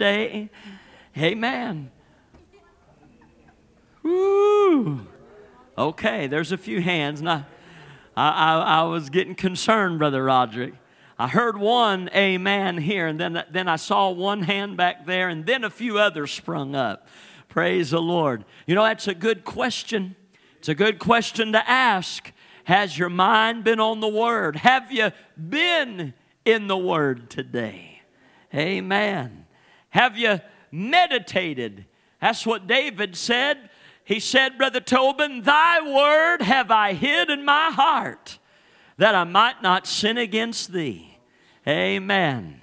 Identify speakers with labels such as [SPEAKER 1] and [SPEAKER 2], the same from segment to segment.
[SPEAKER 1] day. Amen. Woo. Okay, there's a few hands. Now, I, I, I was getting concerned, Brother Roderick. I heard one amen here, and then, then I saw one hand back there, and then a few others sprung up. Praise the Lord. You know, that's a good question. It's a good question to ask. Has your mind been on the Word? Have you been in the Word today? Amen. Have you meditated? That's what David said. He said, Brother Tobin, thy word have I hid in my heart that I might not sin against thee. Amen.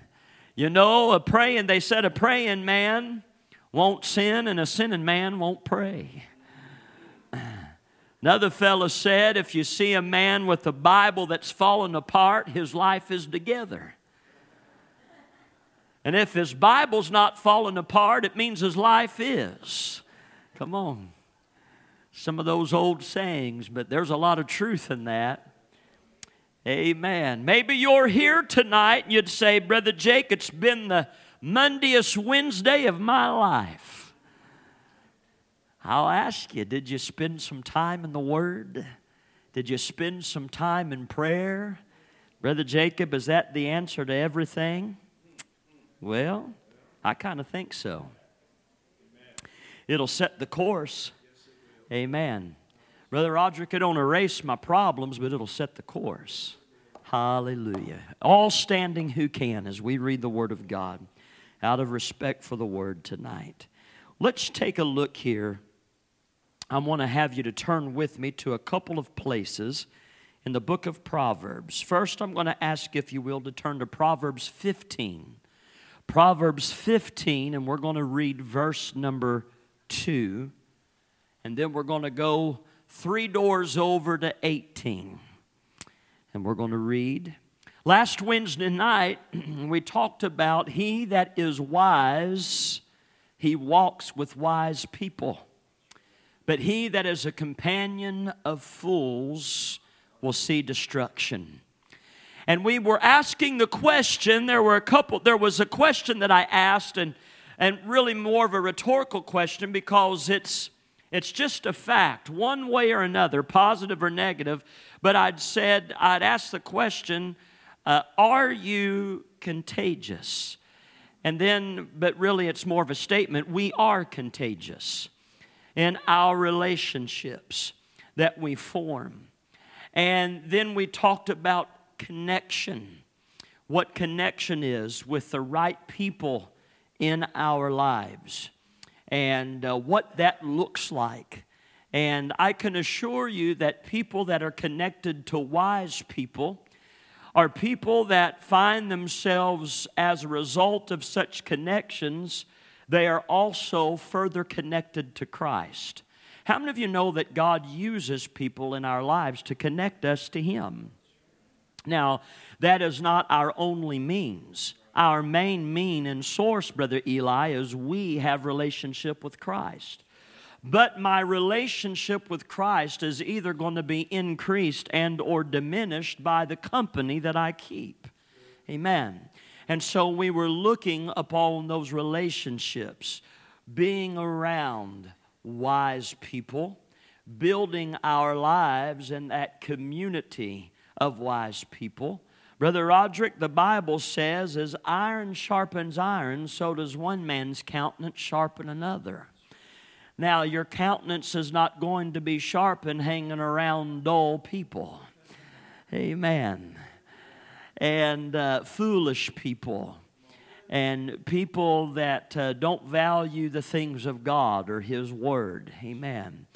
[SPEAKER 1] You know, a praying, they said a praying man won't sin and a sinning man won't pray. Another fellow said, if you see a man with a Bible that's fallen apart, his life is together. And if his Bible's not falling apart, it means his life is. Come on. Some of those old sayings, but there's a lot of truth in that. Amen. Maybe you're here tonight and you'd say, Brother Jake, it's been the Mondayest Wednesday of my life. I'll ask you, did you spend some time in the Word? Did you spend some time in prayer? Brother Jacob, is that the answer to everything? Well, I kind of think so. It'll set the course. Amen. Brother Roderick, it don't erase my problems, but it'll set the course. Hallelujah. All standing who can as we read the Word of God out of respect for the Word tonight. Let's take a look here. I want to have you to turn with me to a couple of places in the book of Proverbs. First, I'm going to ask, if you will, to turn to Proverbs 15. Proverbs 15, and we're going to read verse number 2. And then we're going to go three doors over to 18. And we're going to read. Last Wednesday night, we talked about he that is wise, he walks with wise people. But he that is a companion of fools will see destruction and we were asking the question there were a couple there was a question that i asked and and really more of a rhetorical question because it's it's just a fact one way or another positive or negative but i'd said i'd asked the question uh, are you contagious? And then but really it's more of a statement we are contagious in our relationships that we form. And then we talked about connection. What connection is with the right people in our lives and uh, what that looks like. And I can assure you that people that are connected to wise people are people that find themselves as a result of such connections, they are also further connected to Christ. How many of you know that God uses people in our lives to connect us to Him? Now, that is not our only means. Our main mean and source, Brother Eli, is we have relationship with Christ. But my relationship with Christ is either going to be increased and or diminished by the company that I keep. Amen. And so we were looking upon those relationships, being around wise people, building our lives in that community of wise people. Brother Roderick, the Bible says, as iron sharpens iron, so does one man's countenance sharpen another. Now, your countenance is not going to be sharpened hanging around dull people. Amen. And uh, foolish people. And people that uh, don't value the things of God or His Word. Amen.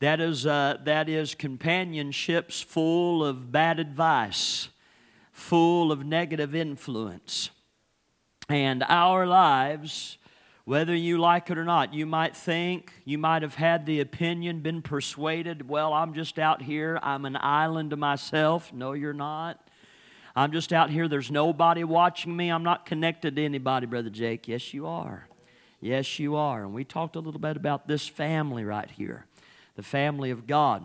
[SPEAKER 1] That is, uh, that is companionships full of bad advice, full of negative influence. And our lives, whether you like it or not, you might think, you might have had the opinion, been persuaded, well, I'm just out here, I'm an island to myself. No, you're not. I'm just out here, there's nobody watching me, I'm not connected to anybody, Brother Jake. Yes, you are. Yes, you are. And we talked a little bit about this family right here the family of God.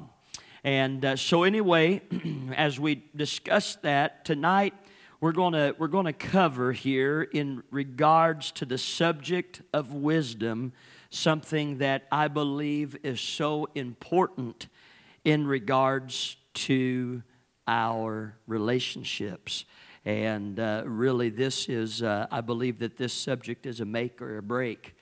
[SPEAKER 1] And uh, so, anyway, as we discuss that tonight, we're going to we're going to cover here in regards to the subject of wisdom something that I believe is so important in regards to our relationships. And uh, really, this is, uh, I believe that this subject is a make or a break.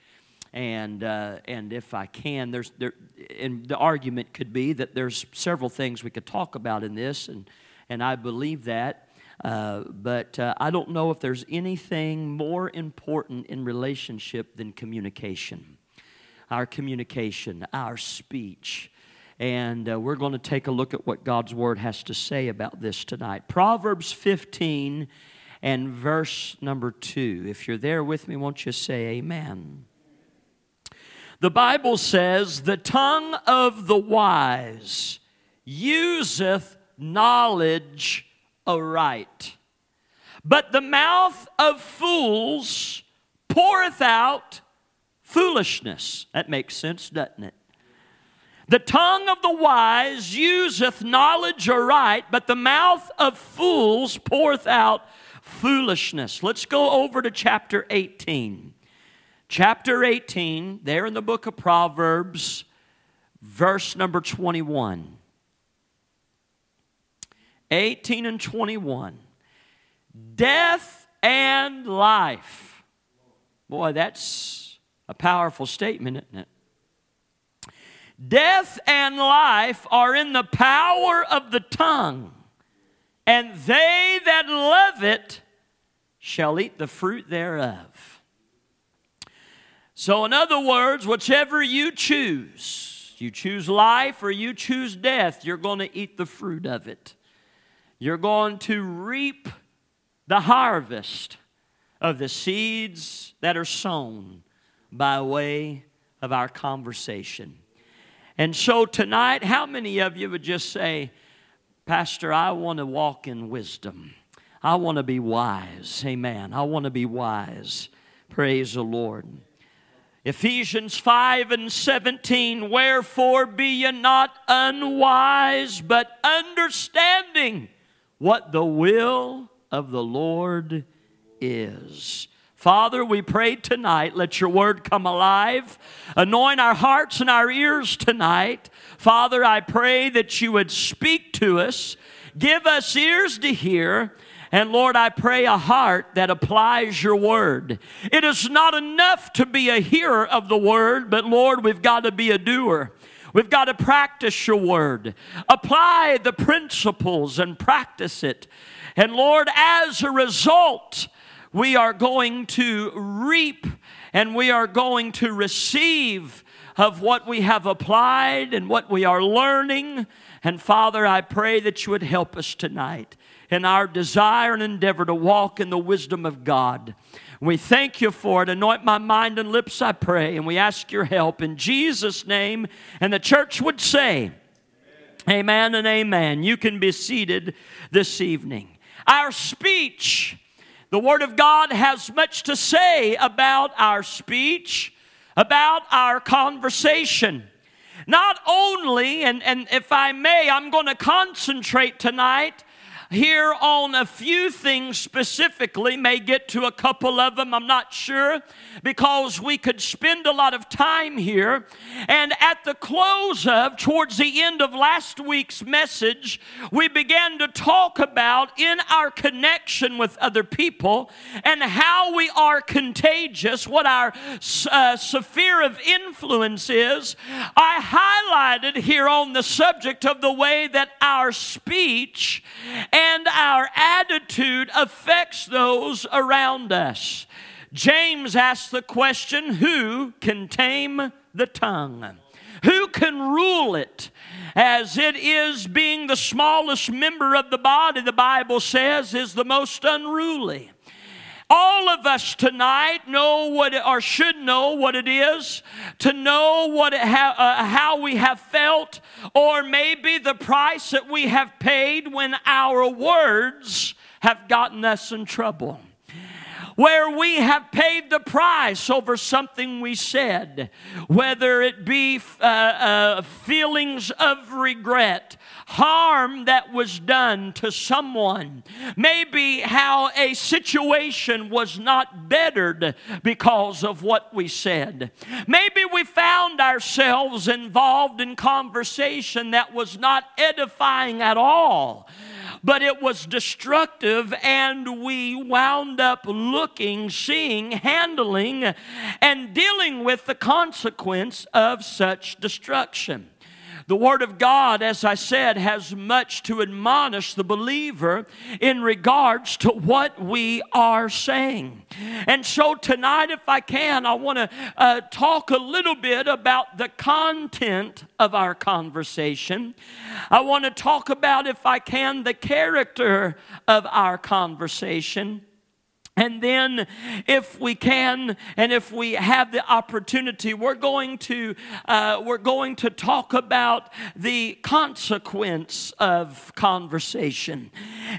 [SPEAKER 1] And, uh, and if I can, there's, there, and the argument could be that there's several things we could talk about in this, and, and I believe that. Uh, but uh, I don't know if there's anything more important in relationship than communication. Our communication, our speech. And uh, we're going to take a look at what God's Word has to say about this tonight. Proverbs 15 and verse number 2. If you're there with me, won't you say amen? The Bible says, The tongue of the wise useth knowledge aright. But the mouth of fools poureth out foolishness. That makes sense, doesn't it? The tongue of the wise useth knowledge aright, but the mouth of fools poureth out foolishness. Let's go over to chapter 18. Chapter 18, there in the book of Proverbs, verse number 21. 18 and 21. Death and life. Boy, that's a powerful statement, isn't it? Death and life are in the power of the tongue, and they that love it shall eat the fruit thereof. So, in other words, whichever you choose, you choose life or you choose death, you're going to eat the fruit of it. You're going to reap the harvest of the seeds that are sown by way of our conversation. And so tonight, how many of you would just say, Pastor, I want to walk in wisdom. I want to be wise. Amen. I want to be wise. Praise the Lord. Ephesians 5 and 17, wherefore be ye not unwise, but understanding what the will of the Lord is. Father, we pray tonight, let your word come alive. Anoint our hearts and our ears tonight. Father, I pray that you would speak to us, give us ears to hear. And Lord, I pray a heart that applies your word. It is not enough to be a hearer of the word, but Lord, we've got to be a doer. We've got to practice your word, apply the principles and practice it. And Lord, as a result, we are going to reap and we are going to receive of what we have applied and what we are learning. And Father, I pray that you would help us tonight in our desire and endeavor to walk in the wisdom of God. We thank you for it. Anoint my mind and lips, I pray, and we ask your help in Jesus' name. And the church would say, Amen, amen and amen. You can be seated this evening. Our speech, the Word of God has much to say about our speech, about our conversation. Not only, and, and if I may, I'm going to concentrate tonight here on a few things specifically, may get to a couple of them, I'm not sure, because we could spend a lot of time here. And at the close of, towards the end of last week's message, we began to talk about in our connection with other people and how we are contagious, what our uh, sphere of influence is. I highlighted here on the subject of the way that our speech and our attitude affects those around us. James asks the question who can tame the tongue? Who can rule it? As it is being the smallest member of the body, the Bible says, is the most unruly. All of us tonight know what or should know what it is to know what ha, uh, how we have felt, or maybe the price that we have paid when our words have gotten us in trouble. where we have paid the price over something we said, whether it be uh, uh, feelings of regret, harm that was done to someone, maybe how a situation was not bettered because of what we said. Maybe we found ourselves involved in conversation that was not edifying at all but it was destructive, and we wound up looking, seeing, handling, and dealing with the consequence of such destruction. The Word of God, as I said, has much to admonish the believer in regards to what we are saying. And so tonight, if I can, I want to uh, talk a little bit about the content of our conversation. I want to talk about, if I can, the character of our conversation. And then, if we can, and if we have the opportunity, we're going to uh, we're going to talk about the consequence of conversation.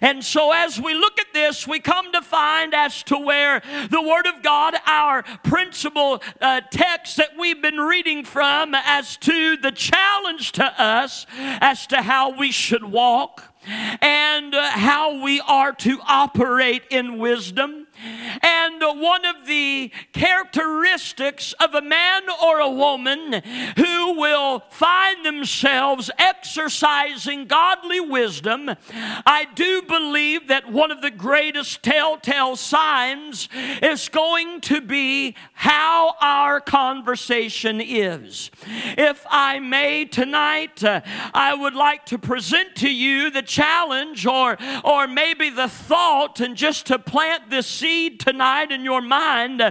[SPEAKER 1] And so, as we look at this, we come to find as to where the Word of God, our principal uh, text that we've been reading from, as to the challenge to us as to how we should walk and uh, how we are to operate in wisdom and one of the characteristics of a man or a woman who will find themselves exercising godly wisdom, I do believe that one of the greatest telltale signs is going to be how our conversation is. If I may tonight, uh, I would like to present to you the challenge or, or maybe the thought, and just to plant this seed tonight in your mind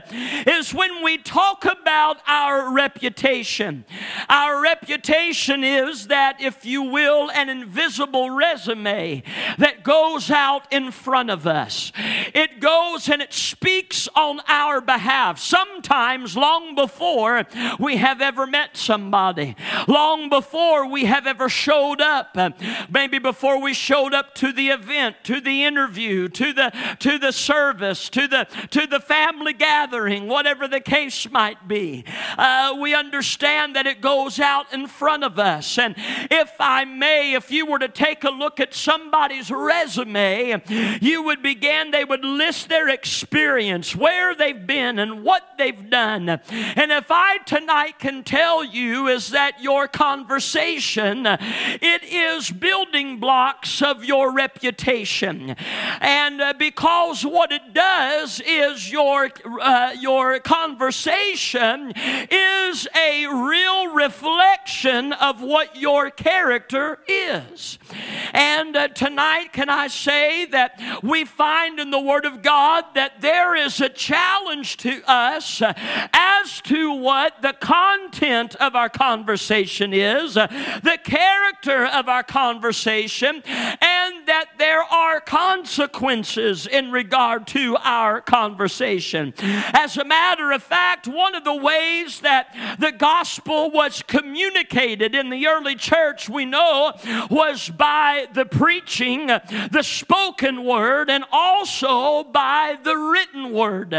[SPEAKER 1] is when we talk about our reputation. Our reputation is that, if you will, an invisible resume that goes out in front of us. It goes and it speaks on our behalf, sometimes long before we have ever met somebody, long before we have ever showed up, maybe before we showed up to the event, to the interview, to the, to the service, to the to the family gathering, whatever the case might be. Uh, we understand that it goes out in front of us. And if I may, if you were to take a look at somebody's resume, you would begin, they would list their experience, where they've been, and what they've done. And if I tonight can tell you is that your conversation, it is building blocks of your reputation. And uh, because what it does is, is your, uh, your conversation is a real reflection of what your character is. And uh, tonight, can I say that we find in the Word of God that there is a challenge to us as to what the content of our conversation is, the character of our conversation, and that there are consequences in regard to our conversation. As a matter of fact, one of the ways that the gospel was communicated in the early church, we know, was by the preaching, the spoken word, and also by the written word.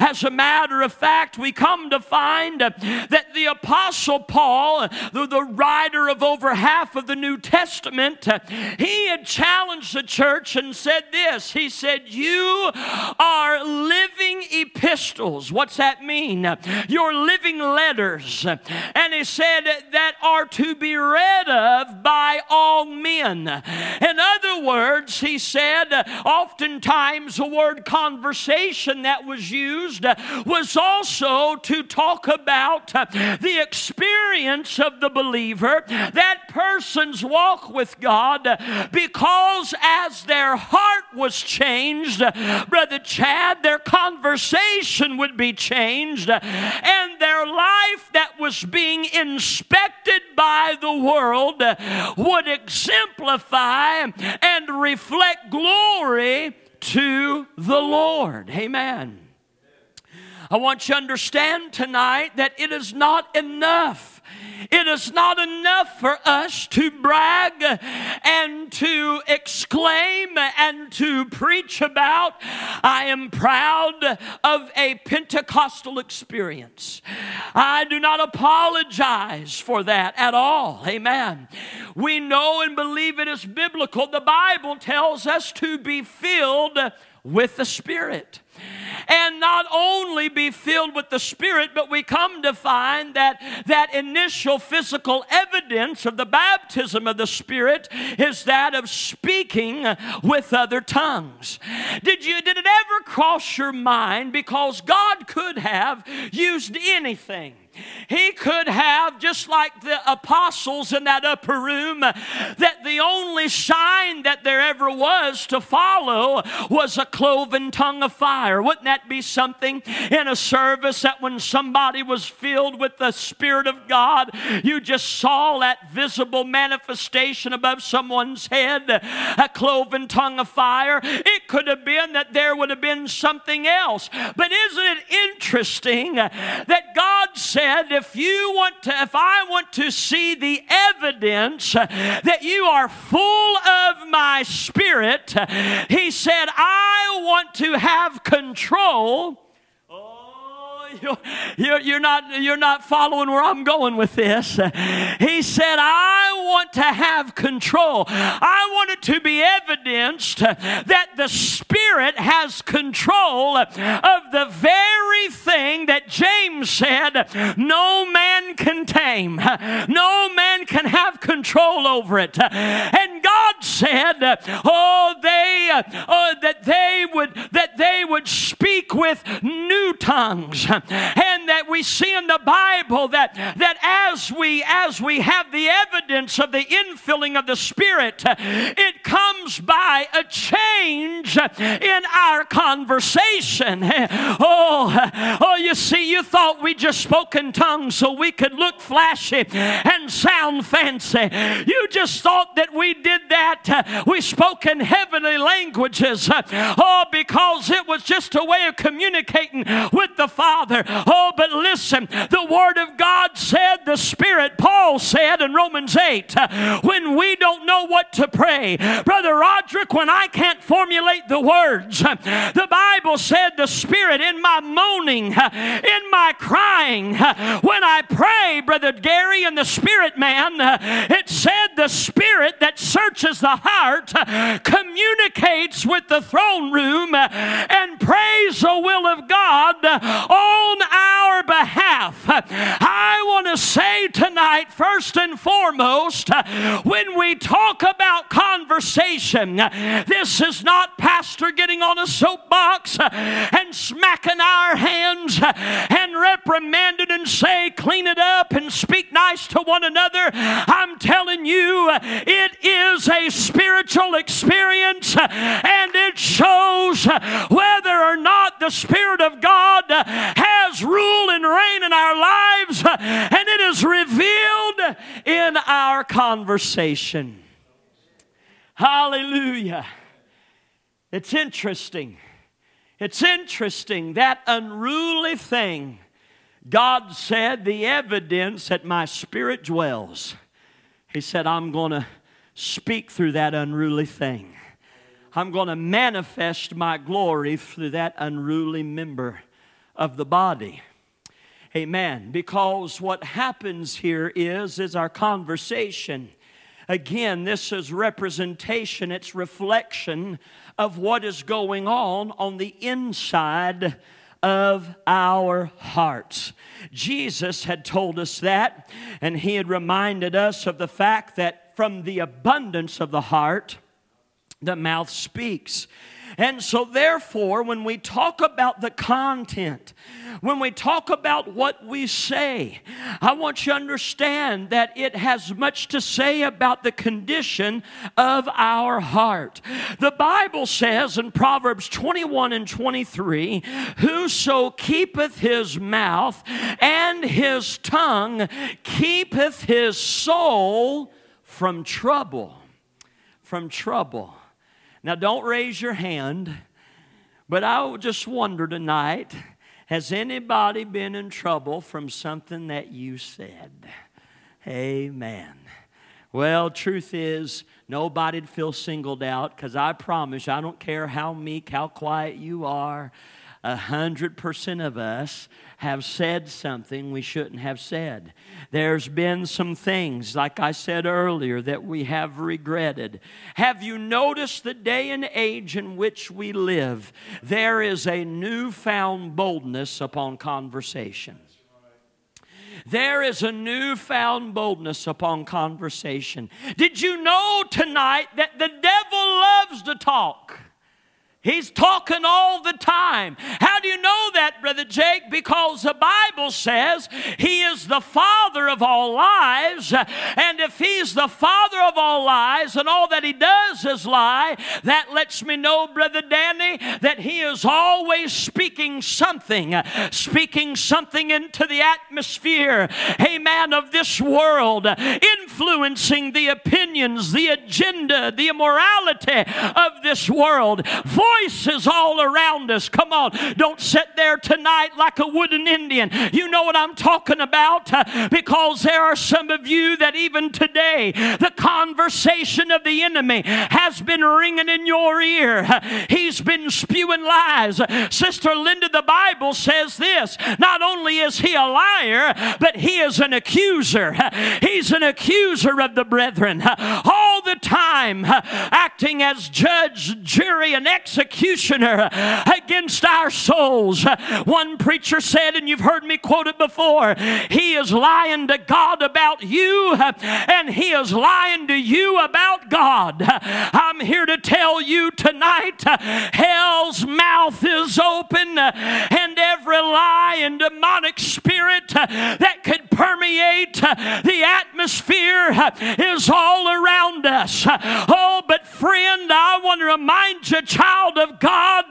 [SPEAKER 1] As a matter of fact, we come to find that the Apostle Paul, the, the writer of over half of the New Testament, he had challenged the church and said this He said, You are living epistles. What's that mean? You're living letters. And he said that are to be read of by all men. In other words, he said, oftentimes the word conversation that was used was also to talk about the experience of the believer, that person's walk with God, because as their heart was changed, Brother Chad, their conversation would be changed, and their life that was being inspected by the world would exemplify and reflect glory to the Lord. Amen. I want you to understand tonight that it is not enough It is not enough for us to brag and to exclaim and to preach about. I am proud of a Pentecostal experience. I do not apologize for that at all. Amen. We know and believe it is biblical. The Bible tells us to be filled with the Spirit and not only be filled with the Spirit, but we come to find that that initial physical evidence of the baptism of the Spirit is that of speaking with other tongues. Did you did it ever cross your mind because God could have used anything he could have, just like the apostles in that upper room, that the only sign that there ever was to follow was a cloven tongue of fire. Wouldn't that be something in a service that when somebody was filled with the Spirit of God, you just saw that visible manifestation above someone's head, a cloven tongue of fire? It could have been that there would have been something else. But isn't it interesting that God said, if you want to, if I want to see the evidence that you are full of my spirit, he said, I want to have control you're, not, you're not following where I'm going with this. He said, I want to have control. I want it to be evidenced that the Spirit has control of the very thing that James said no man can tame, no man can have control over it. And God said, oh, they, oh, that they would, that they would speak with new tongues and that we see in the Bible that, that as we as we have the evidence of the infilling of the Spirit, it comes by a change in our conversation. Oh, oh, you see, you thought we just spoke in tongues so we could look flashy and sound fancy. You just thought that we did that. We spoke in heavenly languages. Oh, because it was just a way of communicating with the Father. Father. Oh, but listen, the Word of God said, the Spirit, Paul said in Romans 8, when we don't know what to pray, Brother Roderick, when I can't formulate the words, the Bible said, the Spirit in my moaning, in my crying, when I pray, Brother Gary and the Spirit man, it said, the Spirit that searches the heart communicates with the throne room and prays the will of God on our behalf. I want to say tonight, first and foremost, when we talk about conversation, this is not Pastor getting on a soapbox uh, and smacking our hands uh, and reprimanding and say, clean it up and speak nice to one another. I'm telling you, uh, it is a spiritual experience and it shows whether or not the Spirit of God has has rule and reign in our lives, and it is revealed in our conversation. Hallelujah. It's interesting. It's interesting that unruly thing. God said, The evidence that my spirit dwells. He said, I'm going to speak through that unruly thing. I'm going to manifest my glory through that unruly member of the body. Amen. Because what happens here is is our conversation. Again, this is representation, it's reflection of what is going on on the inside of our hearts. Jesus had told us that, and he had reminded us of the fact that from the abundance of the heart, the mouth speaks. And so, therefore, when we talk about the content, when we talk about what we say, I want you to understand that it has much to say about the condition of our heart. The Bible says in Proverbs 21 and 23 Whoso keepeth his mouth and his tongue keepeth his soul from trouble. From trouble. Now, don't raise your hand, but I just wonder tonight has anybody been in trouble from something that you said? Amen. Well, truth is, nobody'd feel singled out because I promise, I don't care how meek, how quiet you are, a hundred percent of us have said something we shouldn't have said. There's been some things, like I said earlier, that we have regretted. Have you noticed the day and age in which we live? There is a newfound boldness upon conversation. There is a newfound boldness upon conversation. Did you know tonight that the devil loves to talk? He's talking all the time. How do you know that, Brother Jake? Because the Bible says He is the Father of all lies. And if He's the Father of all lies and all that He does is lie, that lets me know, Brother Danny, that He is always speaking something, speaking something into the atmosphere, amen, of this world, influencing the opinions, the agenda, the immorality of this world voices all around us. Come on, don't sit there tonight like a wooden Indian. You know what I'm talking about? Uh, because there are some of you that even today, the conversation of the enemy has been ringing in your ear. He's been spewing lies. Sister Linda, the Bible says this not only is he a liar, but he is an accuser. He's an accuser of the brethren all the time, acting as judge, jury, and executioner executioner against our souls. One preacher said, and you've heard me quote it before, he is lying to God about you, and he is lying to you about God. I'm here to tell you tonight hell's mouth is open, and every lie and demonic spirit that could permeate the atmosphere is all around us. Oh, but friend, I want to remind you, child of God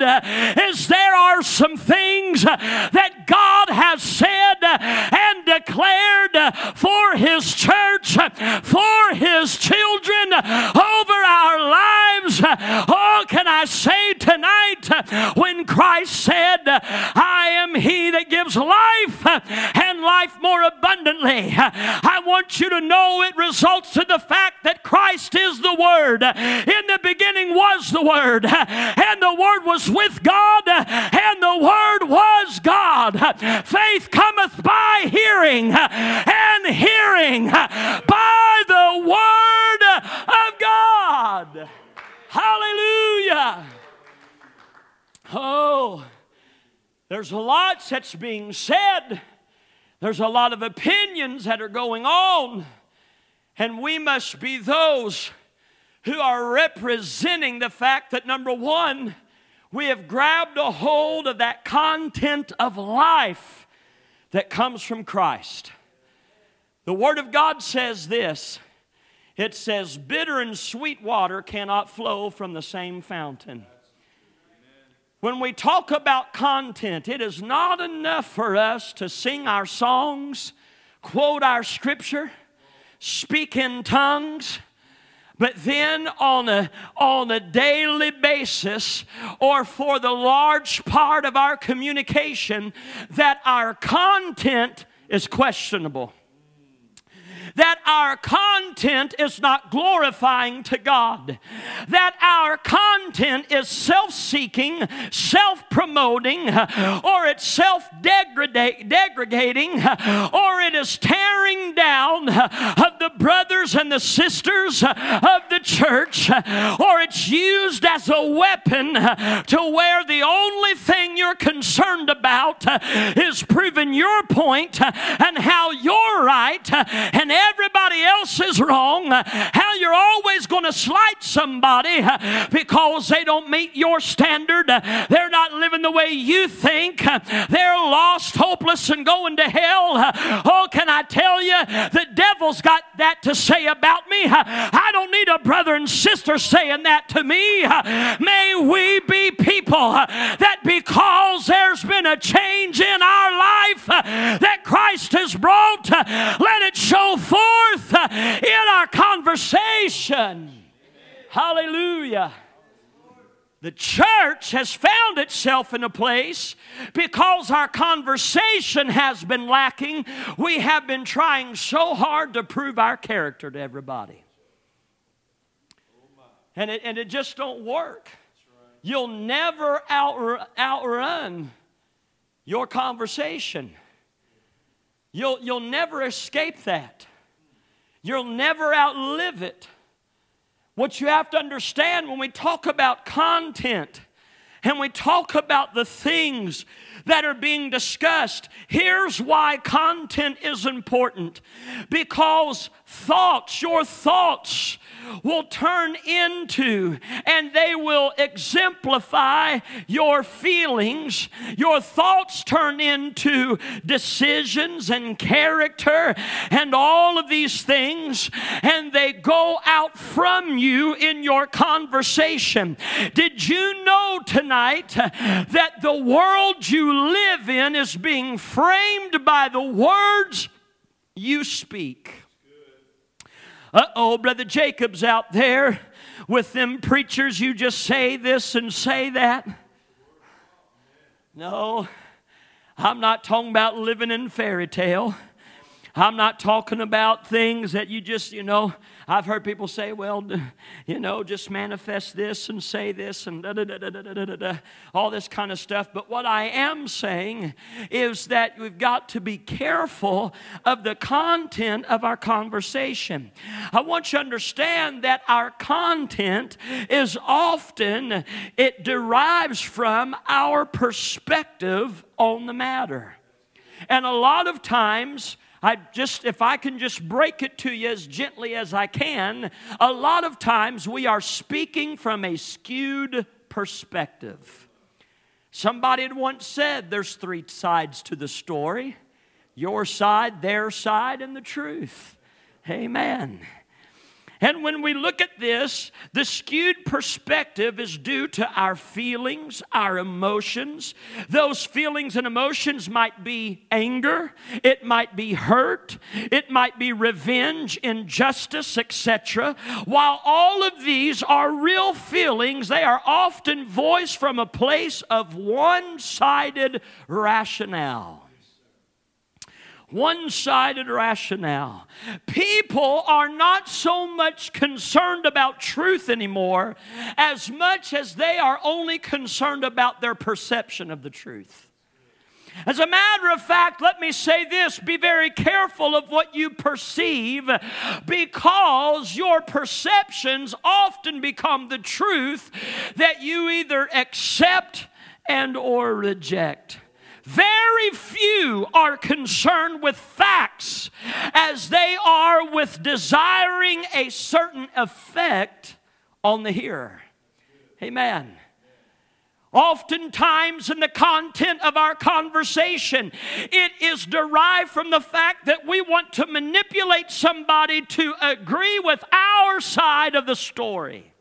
[SPEAKER 1] is there are some things that God has said and declared for His church, for His children, over our lives. Oh, can I say tonight when Christ said, I am He that gives life and life more abundantly. I want you to know it results to the fact that Christ is the Word. In the beginning was the Word, and the Word was with God, and the Word was God. Faith cometh by hearing, and hearing by the Word of God. Hallelujah. Oh, there's a lot that's being said. There's a lot of opinions that are going on. And we must be those who are representing the fact that number one, we have grabbed a hold of that content of life that comes from Christ. The Word of God says this it says, bitter and sweet water cannot flow from the same fountain. When we talk about content, it is not enough for us to sing our songs, quote our scripture, speak in tongues, but then on a, on a daily basis, or for the large part of our communication, that our content is questionable that our content is not glorifying to God, that our content is self seeking, self promoting, or it's self degrading, or it is tearing down of the brothers and the sisters of the church, or it's used as a weapon to where the only thing you're concerned about is proving your point and how you're right and everybody else is wrong, how you're always going to slight somebody uh, because they don't meet your standard, they're not living the way you think, they're lost, hopeless, and going to hell. Oh, can I tell you, the devil's got that to say about me. I don't need a brother and sister saying that to me. May we be people that because there's been a change in our life that Christ has brought, let it show forth in our conversation. Hallelujah. The church has found itself in a place because our conversation has been lacking. We have been trying so hard to prove our character to everybody. And it, and it just don't work. You'll never out, outrun your conversation. You'll, you'll never escape that. You'll never outlive it. What you have to understand when we talk about content and we talk about the things that are being discussed, here's why content is important. Because thoughts, your thoughts, will turn into and they will exemplify your feelings. Your thoughts turn into decisions and character and all of these things, and they go out from you in your conversation. Did you know tonight that the world you live in is being framed by the words you speak? Uh oh, Brother Jacob's out there with them preachers, you just say this and say that. No, I'm not talking about living in fairy tale. I'm not talking about things that you just, you know, I've heard people say, well, you know, just manifest this and say this and da da da da da da da, da all this kind of stuff. But what I am saying is that we've got to be careful of the content of our conversation. I want you to understand that our content is often, it derives from our perspective on the matter. And a lot of times, I just, if I can just break it to you as gently as I can, a lot of times we are speaking from a skewed perspective. Somebody had once said there's three sides to the story your side, their side, and the truth. Amen. And when we look at this, the skewed perspective is due to our feelings, our emotions. Those feelings and emotions might be anger, it might be hurt, it might be revenge, injustice, etc. While all of these are real feelings, they are often voiced from a place of one sided rationale one sided rationale. People are not so much concerned about truth anymore as much as they are only concerned about their perception of the truth. As a matter of fact, let me say this be very careful of what you perceive because your perceptions often become the truth that you either accept and or reject. Very are concerned with facts as they are with desiring a certain effect on the hearer. Amen. Oftentimes, in the content of our conversation, it is derived from the fact that we want to manipulate somebody to agree with our side of the story.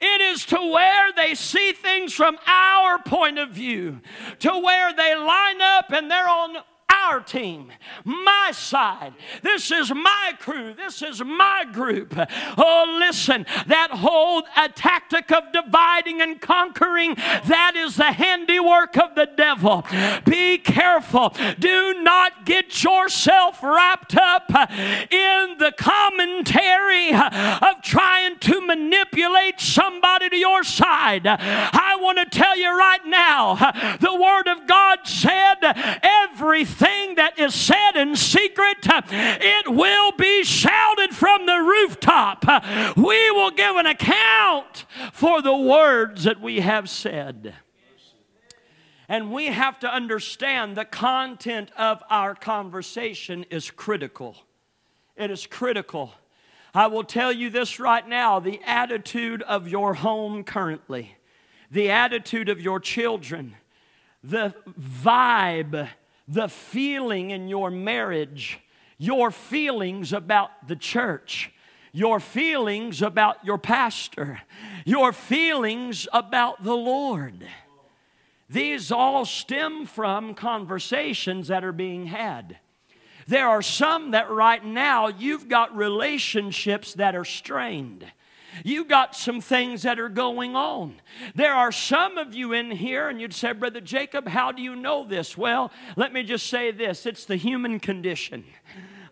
[SPEAKER 1] It is to where they see things from our point of view, to where they line up and they're on our team, my side. This is my crew. This is my group. Oh, listen, that whole tactic of dividing and conquering, that is the handiwork of the devil. Be careful. Do not get yourself wrapped up in the commentary of trying to manipulate somebody to your side. I want to tell you right now, the Word of God said everything that is said in secret, uh, it will be shouted from the rooftop. Uh, we will give an account for the words that we have said. And we have to understand the content of our conversation is critical. It is critical. I will tell you this right now the attitude of your home currently, the attitude of your children, the vibe the feeling in your marriage, your feelings about the church, your feelings about your pastor, your feelings about the Lord. These all stem from conversations that are being had. There are some that right now you've got relationships that are strained. You got some things that are going on. There are some of you in here, and you'd say, Brother Jacob, how do you know this? Well, let me just say this it's the human condition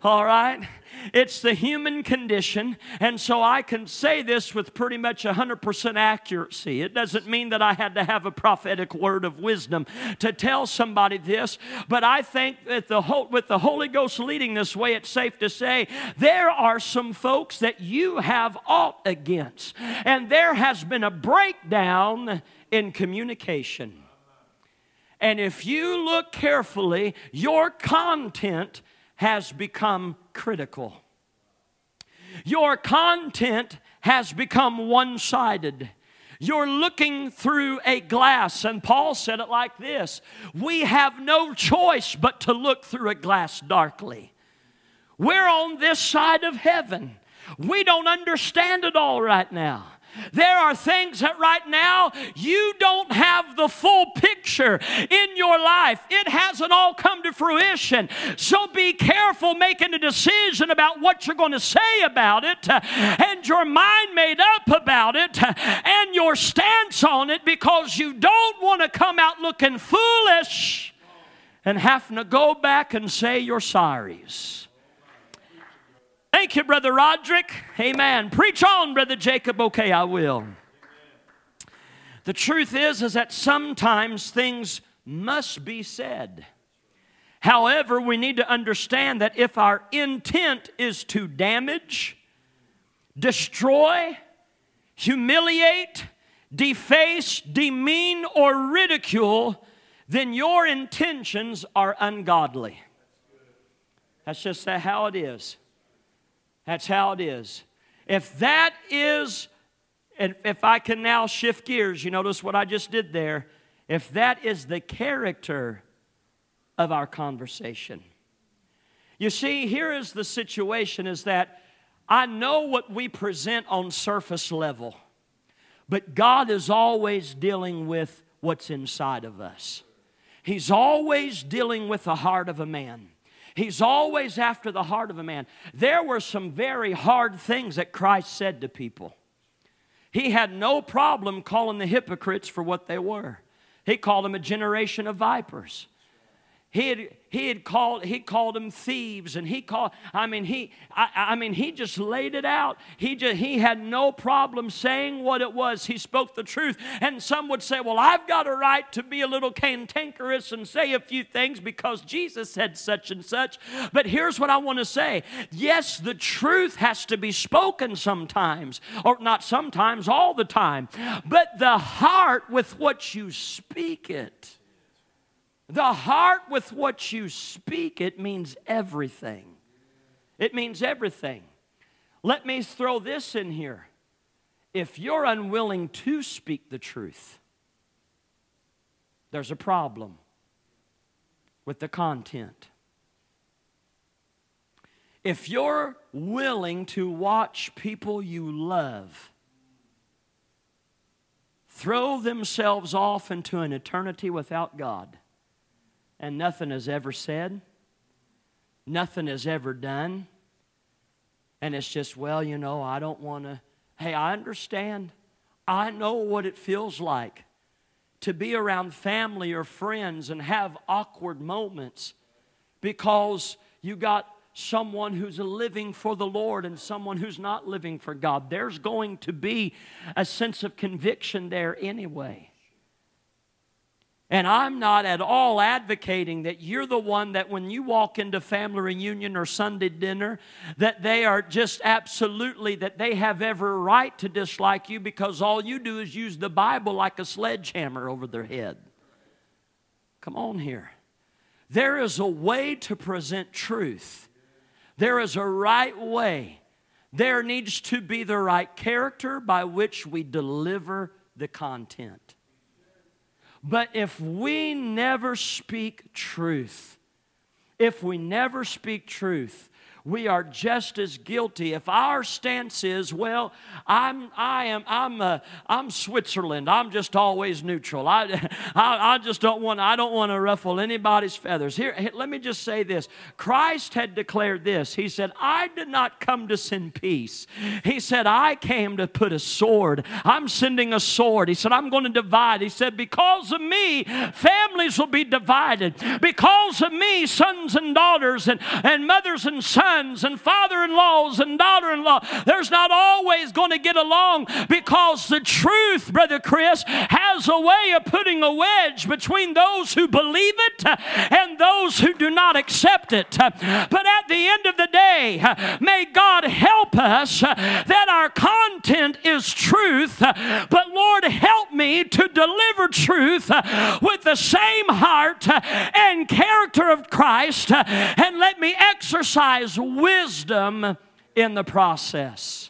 [SPEAKER 1] all right? It's the human condition, and so I can say this with pretty much 100% accuracy. It doesn't mean that I had to have a prophetic word of wisdom to tell somebody this, but I think that the whole, with the Holy Ghost leading this way, it's safe to say there are some folks that you have ought against, and there has been a breakdown in communication. And if you look carefully, your content has become critical. Your content has become one sided. You're looking through a glass, and Paul said it like this We have no choice but to look through a glass darkly. We're on this side of heaven. We don't understand it all right now. There are things that right now you don't have the full picture in your life. It hasn't all come to fruition. So be careful making a decision about what you're going to say about it uh, and your mind made up about it uh, and your stance on it because you don't want to come out looking foolish and having to go back and say your sorries. Thank you, Brother Roderick. Amen. Preach on, Brother Jacob. Okay, I will. The truth is, is that sometimes things must be said. However, we need to understand that if our intent is to damage, destroy, humiliate, deface, demean, or ridicule, then your intentions are ungodly. That's just how it is. That's how it is. If that is, and if I can now shift gears, you notice what I just did there. If that is the character of our conversation. You see, here is the situation is that I know what we present on surface level, but God is always dealing with what's inside of us. He's always dealing with the heart of a man. He's always after the heart of a man. There were some very hard things that Christ said to people. He had no problem calling the hypocrites for what they were. He called them a generation of vipers. He had, he had called he called them thieves and he called I mean he I, I mean he just laid it out. He just he had no problem saying what it was. He spoke the truth. And some would say, Well, I've got a right to be a little cantankerous and say a few things because Jesus said such and such. But here's what I want to say. Yes, the truth has to be spoken sometimes, or not sometimes, all the time. But the heart with what you speak it the heart with what you speak, it means everything. It means everything. Let me throw this in here. If you're unwilling to speak the truth, there's a problem with the content. If you're willing to watch people you love throw themselves off into an eternity without God, and nothing is ever said, nothing is ever done. And it's just, well, you know, I don't want to. Hey, I understand. I know what it feels like to be around family or friends and have awkward moments because you got someone who's living for the Lord and someone who's not living for God. There's going to be a sense of conviction there anyway. And I'm not at all advocating that you're the one that when you walk into family reunion or Sunday dinner, that they are just absolutely, that they have every right to dislike you because all you do is use the Bible like a sledgehammer over their head. Come on here. There is a way to present truth, there is a right way. There needs to be the right character by which we deliver the content. But if we never speak truth, if we never speak truth, we are just as guilty. If our stance is, well, I'm, I am, I'm, uh, I'm Switzerland. I'm just always neutral. I, I, I just don't want, I don't want to ruffle anybody's feathers. Here, let me just say this. Christ had declared this. He said, I did not come to send peace. He said, I came to put a sword. I'm sending a sword. He said, I'm going to divide. He said, because of me, families will be divided. Because of me, sons and daughters and, and mothers and sons sons and father in laws and daughter in law. There's not always going to get along because the truth, Brother Chris, has a way of putting a wedge between those who believe it and those who do not accept it. But at the end of the day, may God help us that our content is truth, but Lord, help me to deliver truth with the same heart and character of Christ, and let me exercise wisdom in the process.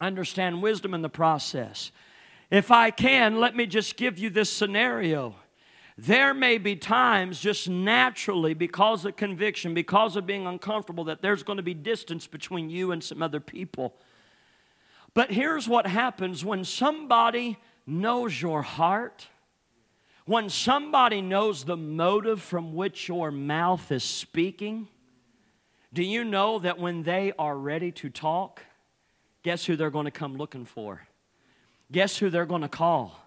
[SPEAKER 1] Understand wisdom in the process. If I can, let me just give you this scenario. There may be times, just naturally, because of conviction, because of being uncomfortable, that there's going to be distance between you and some other people. But here's what happens when somebody knows your heart, when somebody knows the motive from which your mouth is speaking do you know that when they are ready to talk, guess who they're going to come looking for? Guess who they're going to call?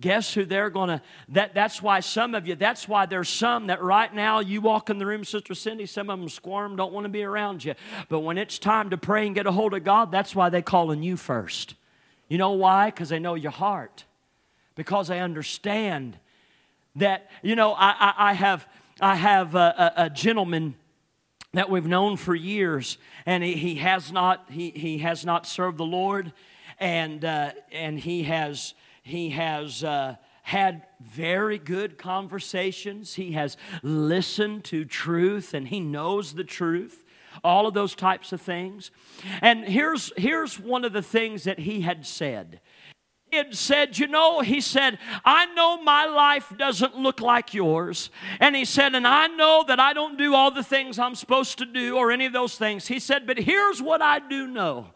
[SPEAKER 1] Guess who they're going to that that's why some of you that's why there's some that right now you walk in the room Sister Cindy some of them squirm don't want to be around you. But when it's time to pray and get a hold of God, that's why they calling you first. You know why? Cuz they know your heart. Because they understand that you know I I, I have I have a, a, a gentleman that we've known for years, and he, he has not he, he has not served the Lord, and uh, and he has he has. Uh, had very good conversations. He has listened to truth and he knows the truth. All of those types of things. And here's, here's one of the things that he had said had said, You know, he said, I know my life doesn't look like yours. And he said, And I know that I don't do all the things I'm supposed to do or any of those things. He said, But here's what I do know.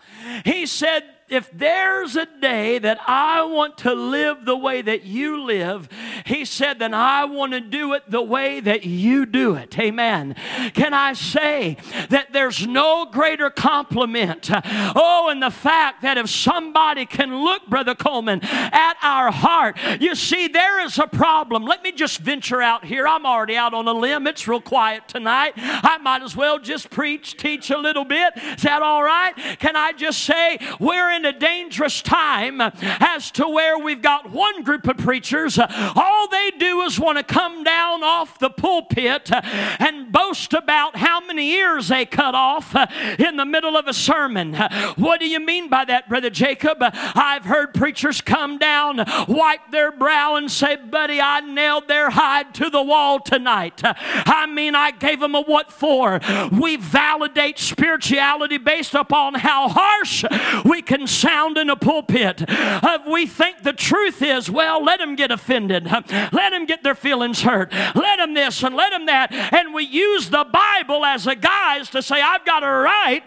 [SPEAKER 1] He said, if there's a day that I want to live the way that you live, he said, then I want to do it the way that you do it. Amen. Can I say that there's no greater compliment? Oh, and the fact that if somebody can look, Brother Coleman, at our heart, you see, there is a problem. Let me just venture out here. I'm already out on a limb. It's real quiet tonight. I might as well just preach, teach a little bit. Is that all right? Can I just say, we're in a dangerous time as to where we've got one group of preachers, all they do is want to come down off the pulpit and boast about how many ears they cut off in the middle of a sermon. What do you mean by that, Brother Jacob? I've heard preachers come down, wipe their brow, and say, Buddy, I nailed their hide to the wall tonight. I mean, I gave them a what for. We validate spirituality based upon how harsh we can sound in a pulpit. Uh, we think the truth is, well, let them get offended. Let them get their feelings hurt. Let them this and let them that. And we use the Bible as a guise to say, I've got a right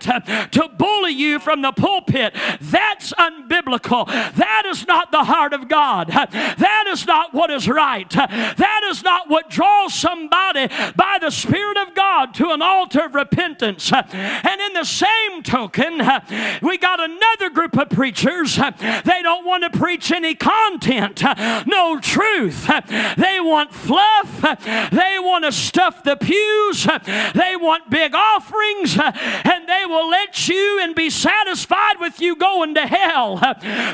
[SPEAKER 1] to bully you from the pulpit. That's unbiblical. That is not the heart of God. That is not what is right. That is not what draws somebody by the Spirit of God to an altar of repentance. And in the same token, we got another group of preachers. They don't want to preach any content, no truth. They want fluff. They want to stuff the pews. They want big offerings, and they will let you and be satisfied with you going to hell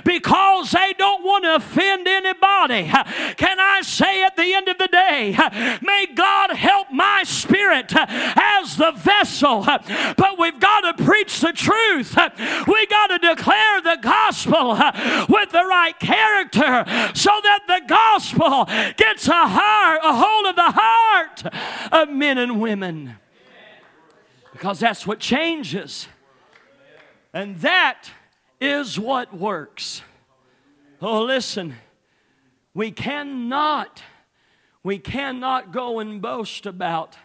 [SPEAKER 1] because they don't want to offend anybody. Can I say at the end of the day, may God help my spirit as the vessel, but we've got to preach the truth. We got to declare the gospel with the right character so that the gospel gets a heart, a hold of the heart of men and women. Because that's what changes. And that is what works. Oh, listen, we cannot, we cannot go and boast about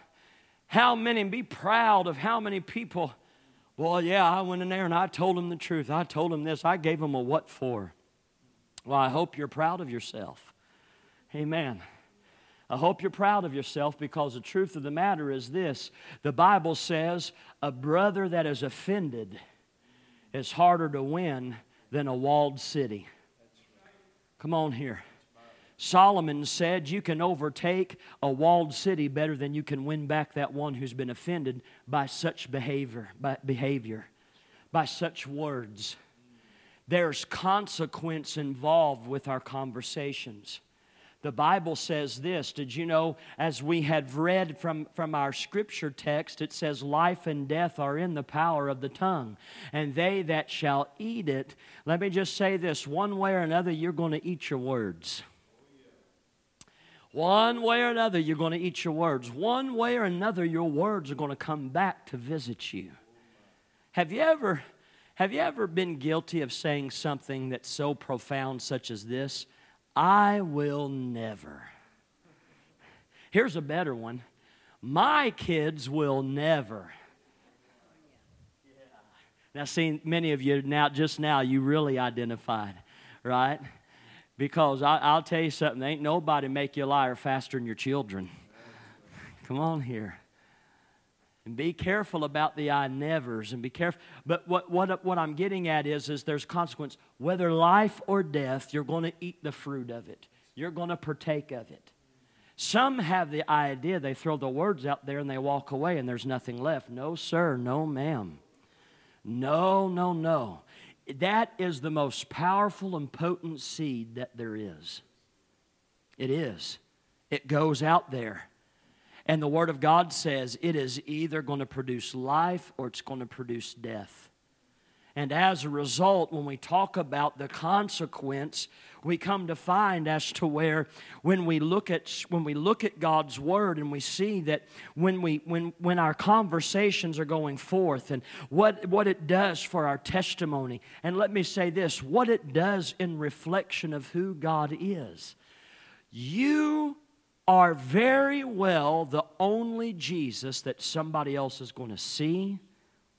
[SPEAKER 1] How many, be proud of how many people, well, yeah, I went in there and I told them the truth. I told them this. I gave them a what for. Well, I hope you're proud of yourself. Amen. I hope you're proud of yourself because the truth of the matter is this the Bible says a brother that is offended is harder to win than a walled city. Come on here. Solomon said, You can overtake a walled city better than you can win back that one who's been offended by such behavior, by behavior, by such words. There's consequence involved with our conversations. The Bible says this. Did you know, as we had read from, from our scripture text, it says, Life and death are in the power of the tongue, and they that shall eat it. Let me just say this one way or another, you're going to eat your words. One way or another, you're going to eat your words. One way or another, your words are going to come back to visit you. Have you ever, have you ever been guilty of saying something that's so profound, such as this? I will never. Here's a better one. My kids will never. Now, see, many of you now, just now, you really identified, right? Because I, will tell you something, ain't nobody make you a liar faster than your children. Come on here. And be careful about the I nevers and be careful. But what, what, what I'm getting at is, is there's consequence. Whether life or death, you're going to eat the fruit of it. You're going to partake of it. Some have the idea they throw the words out there and they walk away and there's nothing left. No, sir. No, ma'am. No, no, no that is the most powerful and potent seed that there is. It is. It goes out there. And the Word of God says it is either going to produce life or it's going to produce death. And as a result, when we talk about the consequence, we come to find as to where when we look at when we look at God's word and we see that when we when when our conversations are going forth and what what it does for our testimony. And let me say this, what it does in reflection of who God is. You are very well the only Jesus that somebody else is going to see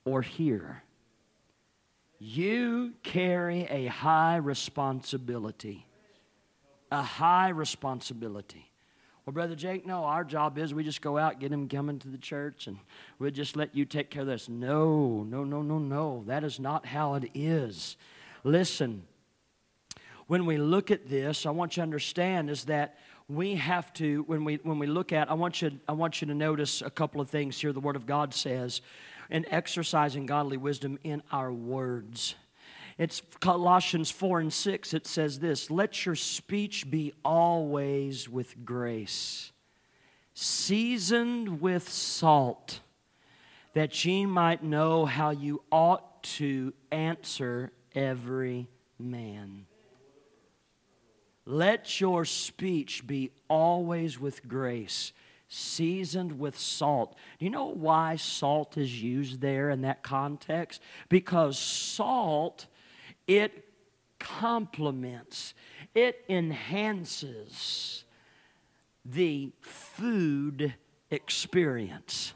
[SPEAKER 1] or hear. You carry a high responsibility. A high responsibility. Well, Brother Jake, no, our job is we just go out, get him coming to the church, and we'll just let you take care of this. No, no, no, no, no. That is not how it is. Listen, when we look at this, I want you to understand is that we have to, when we, when we look at, I want, you, I want you to notice a couple of things here the Word of God says and exercising godly wisdom in our words. It's Colossians 4 and 6. It says this Let your speech be always with grace, seasoned with salt, that ye might know how you ought to answer every man. Let your speech be always with grace seasoned with salt. Do you know why salt is used there in that context? Because salt, it complements, it enhances the food experience.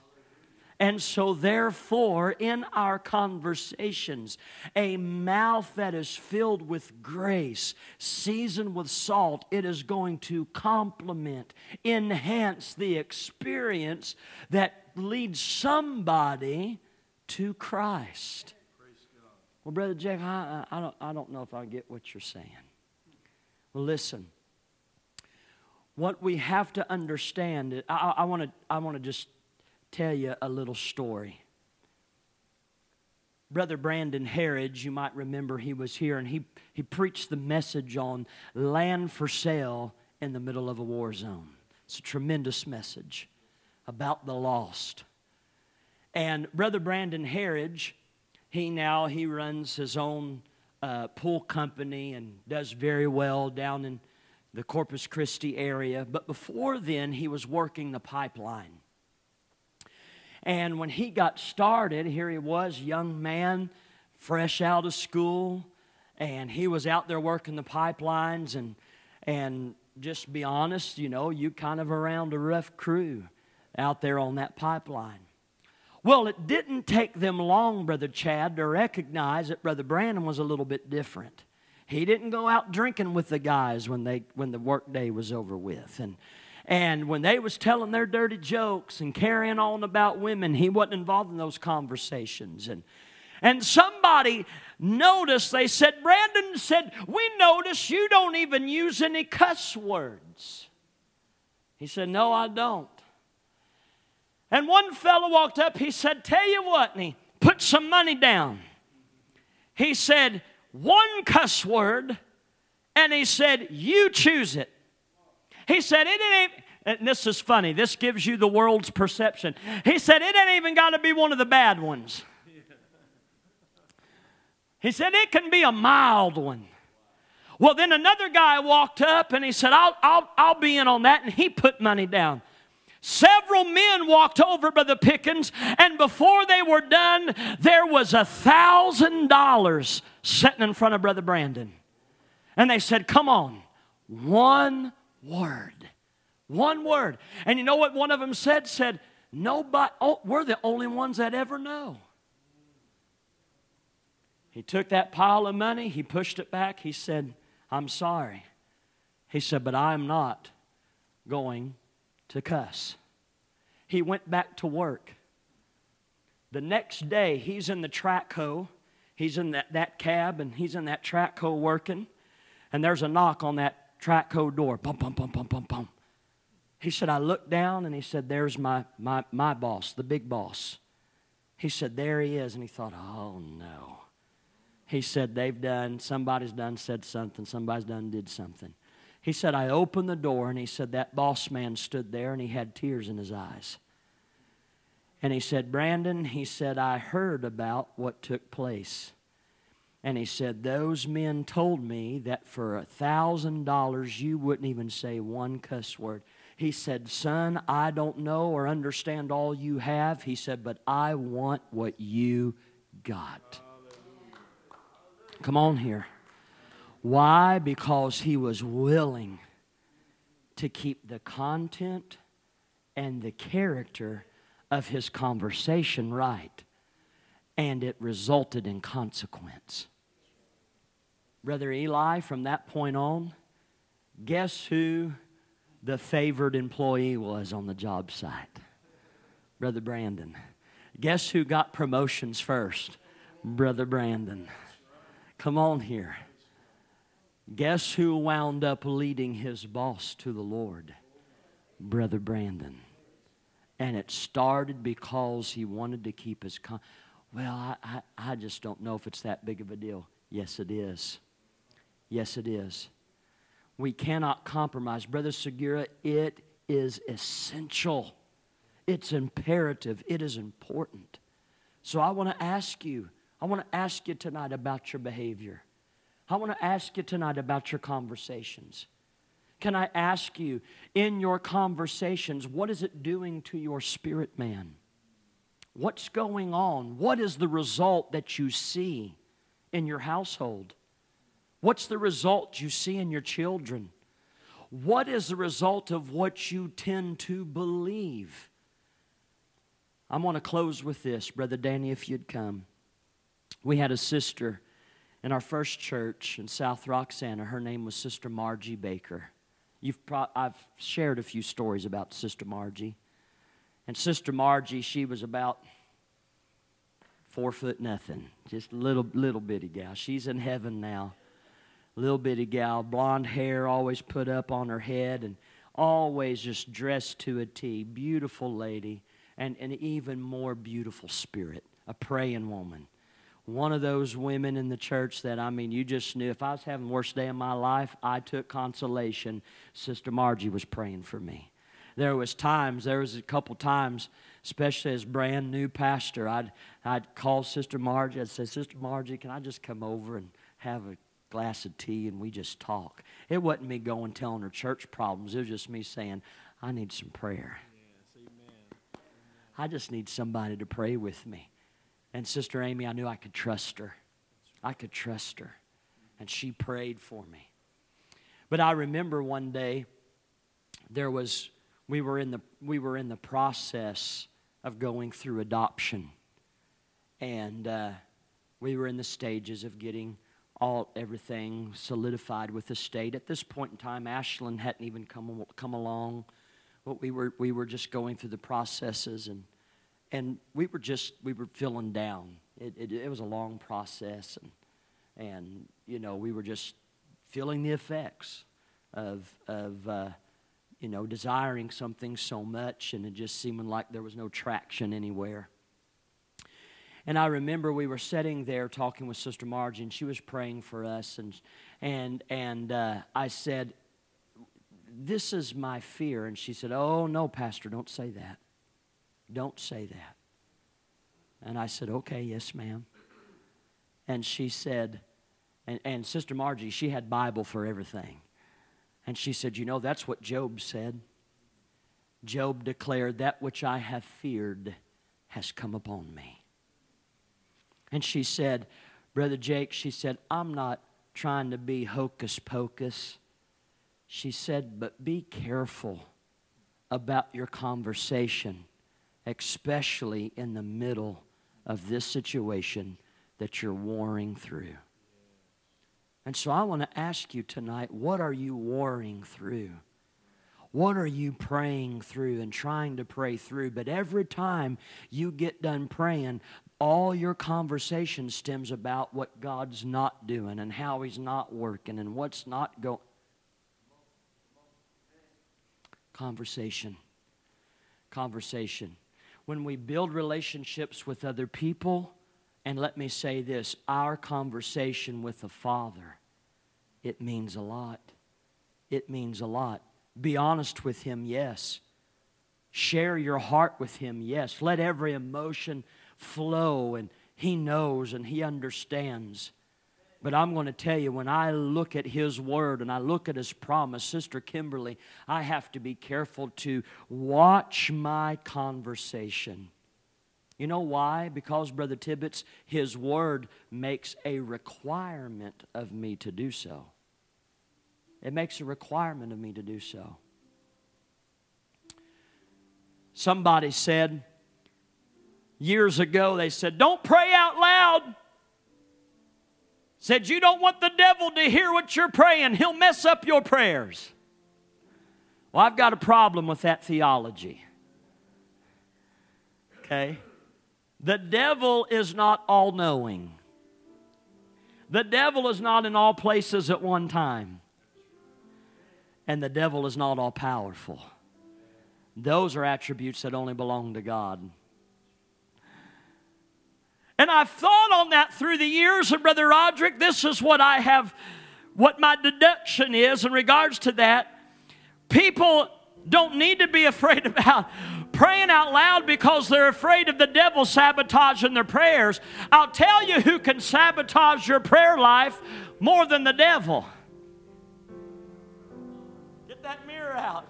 [SPEAKER 1] And so, therefore, in our conversations, a mouth that is filled with grace, seasoned with salt, it is going to complement, enhance the experience that leads somebody to Christ. Well, Brother Jack, I, I, don't, I don't know if I get what you're saying. Well, listen. What we have to understand, I, I want to I want to just tell you a little story. Brother Brandon Harridge, you might remember he was here and he, he preached the message on land for sale in the middle of a war zone. It's a tremendous message about the lost. And Brother Brandon Harridge, he now he runs his own uh, pool company and does very well down in the Corpus Christi area. But before then, he was working the pipeline. And when he got started, here he was, young man, fresh out of school, and he was out there working the pipelines and and just be honest, you know, you kind of around a rough crew. out there on that pipeline. Well, it didn't take them long, Brother Chad, to recognize that Brother Brandon was a little bit different. He didn't go out drinking with the guys when, they, when the workday was over with. And, and when they was telling their dirty jokes and carrying on about women, he wasn't involved in those conversations. And, and somebody noticed, they said, Brandon said, We notice you don't even use any cuss words. He said, No, I don't. And one fellow walked up, he said, Tell you what, and he put some money down. He said, One cuss word, and he said, You choose it. He said, It ain't. And this is funny. This gives you the world's perception. He said, It ain't even got to be one of the bad ones. He said, It can be a mild one. Well, then another guy walked up and he said, I'll, I'll, I'll be in on that. And he put money down. Several men walked over by the Pickens, and before they were done, there was a thousand dollars sitting in front of Brother Brandon. And they said, Come on, one word. One word. And you know what one of them said? Said, Nobody, oh, we're the only ones that ever know. He took that pile of money, he pushed it back, he said, I'm sorry. He said, But I'm not going to cuss. He went back to work. The next day, he's in the track hoe. He's in that, that cab and he's in that track hoe working. And there's a knock on that track hoe door. Bum, bum, bum, bum, bum, bum. He said, I looked down and he said, There's my, my, my boss, the big boss. He said, There he is. And he thought, Oh no. He said, They've done, somebody's done said something, somebody's done did something. He said, I opened the door, and he said, That boss man stood there and he had tears in his eyes. And he said, Brandon, he said, I heard about what took place. And he said, Those men told me that for a thousand dollars you wouldn't even say one cuss word. He said, Son, I don't know or understand all you have. He said, But I want what you got. Come on here. Why? Because he was willing to keep the content and the character of his conversation right, and it resulted in consequence. Brother Eli, from that point on, guess who the favored employee was on the job site? Brother Brandon. Guess who got promotions first? Brother Brandon. Come on here. Guess who wound up leading his boss to the Lord? Brother Brandon. And it started because he wanted to keep his. Con- well, I, I, I just don't know if it's that big of a deal. Yes, it is. Yes, it is. We cannot compromise. Brother Segura, it is essential. It's imperative. It is important. So I want to ask you, I want to ask you tonight about your behavior. I want to ask you tonight about your conversations. Can I ask you, in your conversations, what is it doing to your spirit man? What's going on? What is the result that you see in your household? What's the result you see in your children? What is the result of what you tend to believe? I'm going to close with this, Brother Danny, if you'd come. We had a sister in our first church in South Roxana. Her name was Sister Margie Baker. You've pro- I've shared a few stories about Sister Margie. And Sister Margie, she was about four foot nothing, just a little, little bitty gal. She's in heaven now. Little bitty gal, blonde hair always put up on her head and always just dressed to a T. Beautiful lady and an even more beautiful spirit, a praying woman one of those women in the church that I mean, you just knew if I was having the worst day of my life, I took consolation. Sister Margie was praying for me. There was times, there was a couple times, especially as brand new pastor, I'd I'd call Sister Margie. I'd say, Sister Margie, can I just come over and have a glass of tea and we just talk? It wasn't me going telling her church problems. It was just me saying, I need some prayer. Yes, I just need somebody to pray with me. And Sister Amy, I knew I could trust her. I could trust her. And she prayed for me. But I remember one day there was we were in the, we were in the process of going through adoption. And uh, we were in the stages of getting all everything solidified with the state. At this point in time, Ashland hadn't even come, come along. But we were, we were just going through the processes and, and we were just, we were feeling down. It, it, it was a long process and, and, you know, we were just feeling the effects of, of uh, you know, desiring something so much and it just seeming like there was no traction anywhere. And I remember we were sitting there talking with Sister Margie, and she was praying for us. And, and, and uh, I said, This is my fear. And she said, Oh, no, Pastor, don't say that. Don't say that. And I said, Okay, yes, ma'am. And she said, and, and Sister Margie, she had Bible for everything. And she said, You know, that's what Job said. Job declared, That which I have feared has come upon me. And she said, Brother Jake, she said, I'm not trying to be hocus pocus. She said, But be careful about your conversation, especially in the middle of this situation that you're warring through. And so I want to ask you tonight what are you warring through? What are you praying through and trying to pray through? But every time you get done praying, all your conversation stems about what God's not doing and how He's not working and what's not going. Conversation. Conversation. When we build relationships with other people, and let me say this our conversation with the Father, it means a lot. It means a lot. Be honest with Him, yes. Share your heart with Him, yes. Let every emotion flow, and He knows and He understands. But I'm going to tell you, when I look at His Word and I look at His promise, Sister Kimberly, I have to be careful to watch my conversation. You know why? Because, Brother Tibbetts, His Word makes a requirement of me to do so. It makes a requirement of me to do so. Somebody said years ago, they said, Don't pray out loud. Said, You don't want the devil to hear what you're praying, he'll mess up your prayers. Well, I've got a problem with that theology. Okay? The devil is not all knowing. The devil is not in all places at one time. And the devil is not all powerful. Those are attributes that only belong to God. And I've thought on that through the years, and Brother Roderick, this is what I have, what my deduction is in regards to that. People don't need to be afraid about praying out loud because they're afraid of the devil sabotaging their prayers. I'll tell you who can sabotage your prayer life more than the devil. Get that mirror out.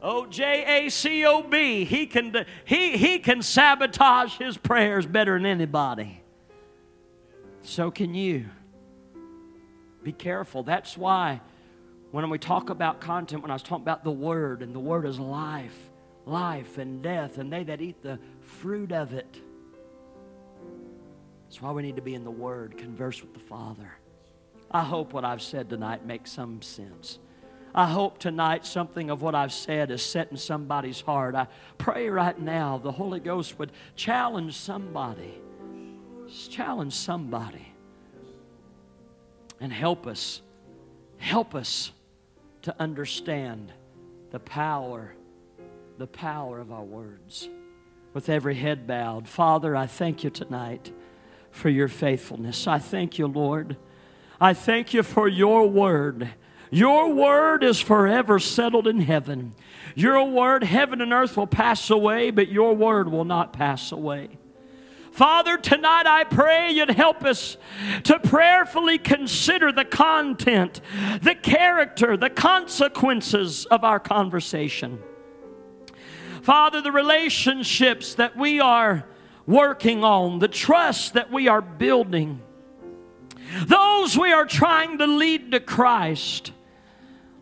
[SPEAKER 1] O J A C O B. He can, he, he can sabotage his prayers better than anybody. So can you. Be careful. That's why when we talk about content, when I was talking about the Word, and the Word is life, life and death, and they that eat the fruit of it. That's why we need to be in the Word, converse with the Father. I hope what I've said tonight makes some sense. I hope tonight something of what I've said is set in somebody's heart. I pray right now the Holy Ghost would challenge somebody. Challenge somebody. And help us. Help us to understand the power, the power of our words. With every head bowed, Father, I thank you tonight for your faithfulness. I thank you, Lord. I thank you for your word. Your word is forever settled in heaven. Your word, heaven and earth will pass away, but your word will not pass away. Father, tonight I pray you'd help us to prayerfully consider the content, the character, the consequences of our conversation. Father, the relationships that we are working on, the trust that we are building, those we are trying to lead to Christ.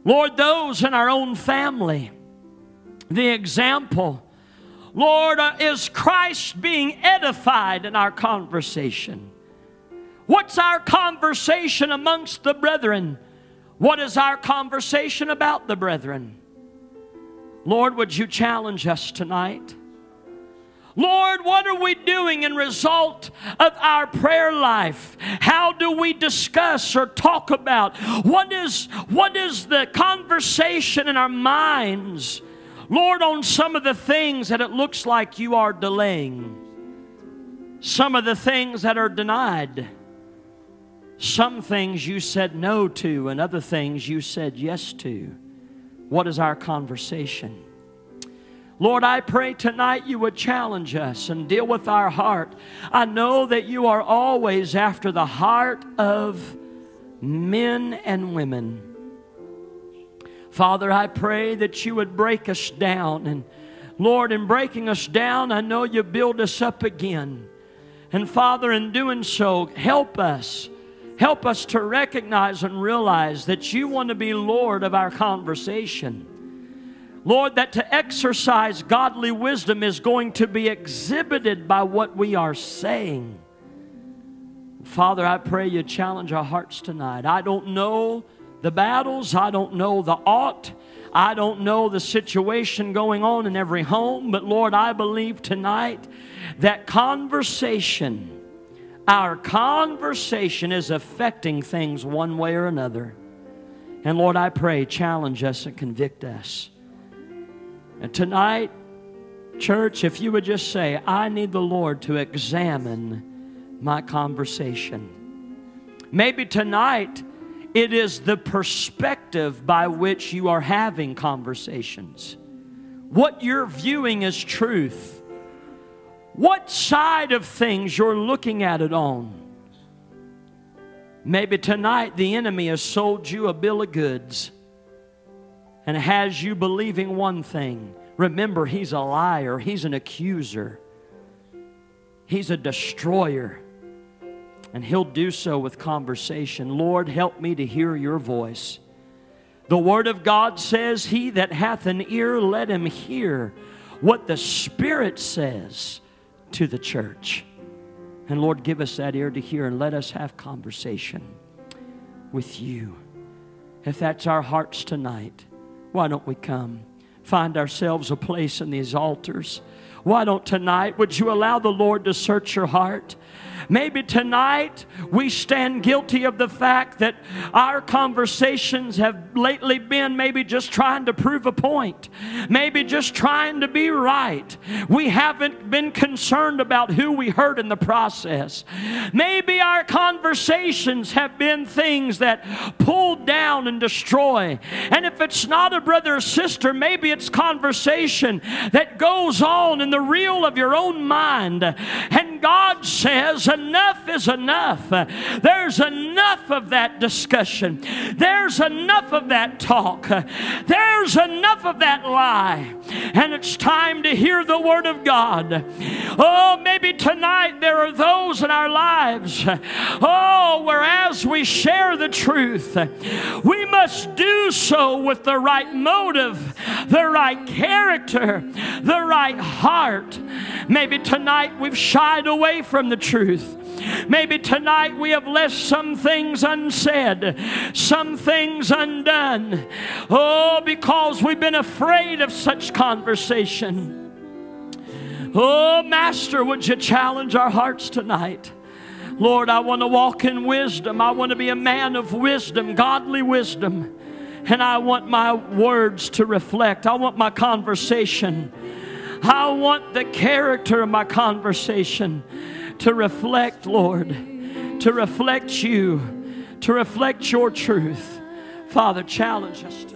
[SPEAKER 1] Lord, those in our own family, the example. Lord, uh, is Christ being edified in our conversation? What's our conversation amongst the brethren? What is our conversation about the brethren? Lord, would you challenge us tonight? Lord, what are we doing in result of our prayer life? How do we discuss or talk about? What is, what is the conversation in our minds? Lord, on some of the things that it looks like you are delaying, some of the things that are denied, some things you said no to, and other things you said yes to. What is our conversation? Lord, I pray tonight you would challenge us and deal with our heart. I know that you are always after the heart of men and women. Father, I pray that you would break us down. And Lord, in breaking us down, I know you build us up again. And Father, in doing so, help us. Help us to recognize and realize that you want to be Lord of our conversation. Lord, that to exercise godly wisdom is going to be exhibited by what we are saying. Father, I pray you challenge our hearts tonight. I don't know the battles, I don't know the ought, I don't know the situation going on in every home, but Lord, I believe tonight that conversation, our conversation is affecting things one way or another. And Lord, I pray, challenge us and convict us. And tonight, church, if you would just say, I need the Lord to examine my conversation. Maybe tonight, it is the perspective by which you are having conversations. What you're viewing as truth. What side of things you're looking at it on. Maybe tonight the enemy has sold you a bill of goods and has you believing one thing. Remember, he's a liar, he's an accuser, he's a destroyer. And he'll do so with conversation. Lord, help me to hear your voice. The Word of God says, He that hath an ear, let him hear what the Spirit says to the church. And Lord, give us that ear to hear and let us have conversation with you. If that's our hearts tonight, why don't we come? Find ourselves a place in these altars. Why don't tonight, would you allow the Lord to search your heart? Maybe tonight we stand guilty of the fact that our conversations have lately been maybe just trying to prove a point, maybe just trying to be right. We haven't been concerned about who we hurt in the process. Maybe our conversations have been things that pull down and destroy. And if it's not a brother or sister, maybe it's conversation that goes on in the reel of your own mind. And God says, enough is enough. There's enough of that discussion. There's enough of that talk. There's enough of that lie. And it's time to hear the Word of God. Oh, maybe tonight there are those in our lives, oh, whereas we share the truth, we must do so with the right motive, the right character, the right heart. Maybe tonight we've shied away from the truth. Maybe tonight we have left some things unsaid, some things undone. Oh, because we've been afraid of such conversation. Oh, Master, would you challenge our hearts tonight? Lord, I want to walk in wisdom. I want to be a man of wisdom, godly wisdom. And I want my words to reflect. I want my conversation. I want the character of my conversation to reflect, Lord, to reflect you, to reflect your truth. Father, challenge us.